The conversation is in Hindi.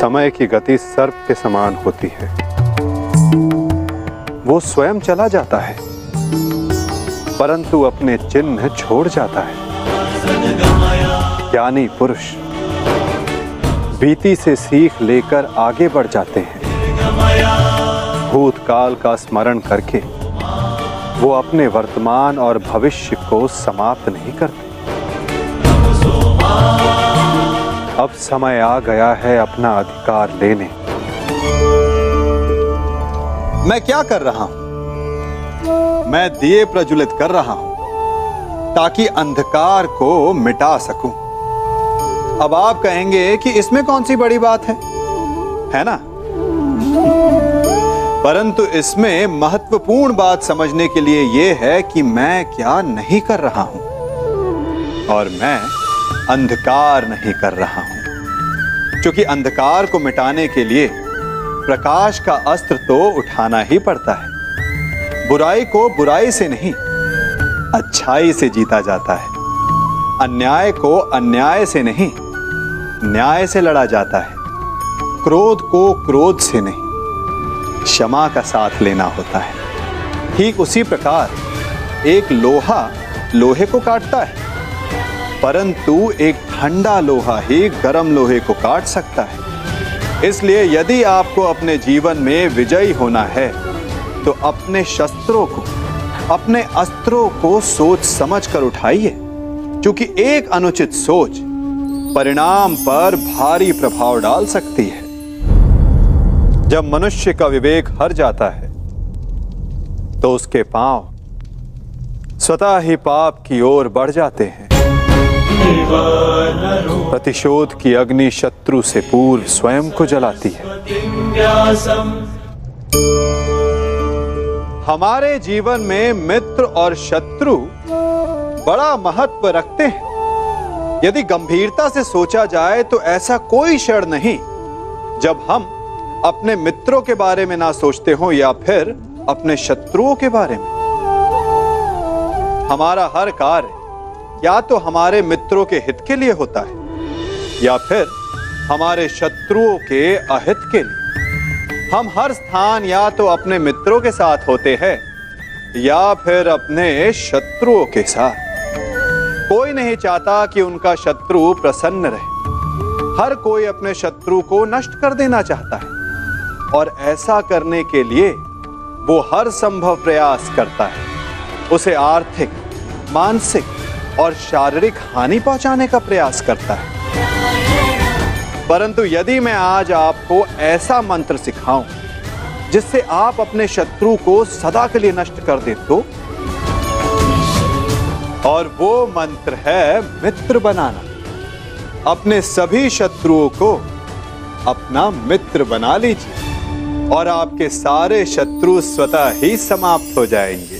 समय की गति सर्प के समान होती है। वो स्वयं चला जाता है, परंतु अपने चिन्ह छोड़ जाता है। ज्ञानी पुरुष बीती से सीख लेकर आगे बढ़ जाते हैं। भूतकाल का स्मरण करके वो अपने वर्तमान और भविष्य को समाप्त नहीं करते। अब समय आ गया है अपना अधिकार लेने। मैं क्या कर रहा हूँ? मैं दिए प्रज्वलित कर रहा हूँ ताकि अंधकार को मिटा सकूँ। अब आप कहेंगे कि इसमें कौन सी बड़ी बात है? है ना? परंतु इसमें महत्वपूर्ण बात समझने के लिए यह है कि मैं क्या नहीं कर रहा हूँ। और मैं अंधकार नहीं कर रहा हूँ। क्योंकि अंधकार को मिटाने के लिए प्रकाश का अस्त्र तो उठाना ही पड़ता है। बुराई को बुराई से नहीं, अच्छाई से जीता जाता है। अन्याय को अन्याय से नहीं, न्याय से लड़ा जाता है। क्रोध को क्रोध से नहीं, क्षमा का साथ लेना होता है। ठीक उसी प्रकार एक लोहा लोहे को काटता है। परंतु एक ठंडा लोहा ही गर्म लोहे को काट सकता है। इसलिए यदि आपको अपने जीवन में विजयी होना है तो अपने शस्त्रों को, अपने अस्त्रों को सोच समझ कर उठाइए, क्योंकि एक अनुचित सोच परिणाम पर भारी प्रभाव डाल सकती है। जब मनुष्य का विवेक हर जाता है तो उसके पाँव स्वतः ही पाप की ओर बढ़ जाते हैं। प्रतिशोध की अग्नि शत्रु से पूर्व स्वयं को जलाती है। हमारे जीवन में मित्र और शत्रु बड़ा महत्व रखते हैं। यदि गंभीरता से सोचा जाए तो ऐसा कोई क्षण नहीं जब हम अपने मित्रों के बारे में ना सोचते हो या फिर अपने शत्रुओं के बारे में। हमारा हर कार्य या तो हमारे मित्रों के हित के लिए होता है, या फिर हमारे शत्रुओं के अहित के लिए। हम हर स्थान या तो अपने मित्रों के साथ होते हैं, या फिर अपने शत्रुओं के साथ। कोई नहीं चाहता कि उनका शत्रु प्रसन्न रहे। हर कोई अपने शत्रु को नष्ट कर देना चाहता है, और ऐसा करने के लिए वो हर संभव प्रयास करता है। उसे आर्थिक, मानसिक और शारीरिक हानि पहुँचाने का प्रयास करता है। परंतु यदि मैं आज आपको ऐसा मंत्र सिखाऊं, जिससे आप अपने शत्रु को सदा के लिए नष्ट कर दे तो और वो मंत्र है मित्र बनाना। अपने सभी शत्रुओं को अपना मित्र बना लीजिए, और आपके सारे शत्रु स्वतः ही समाप्त हो जाएँगे।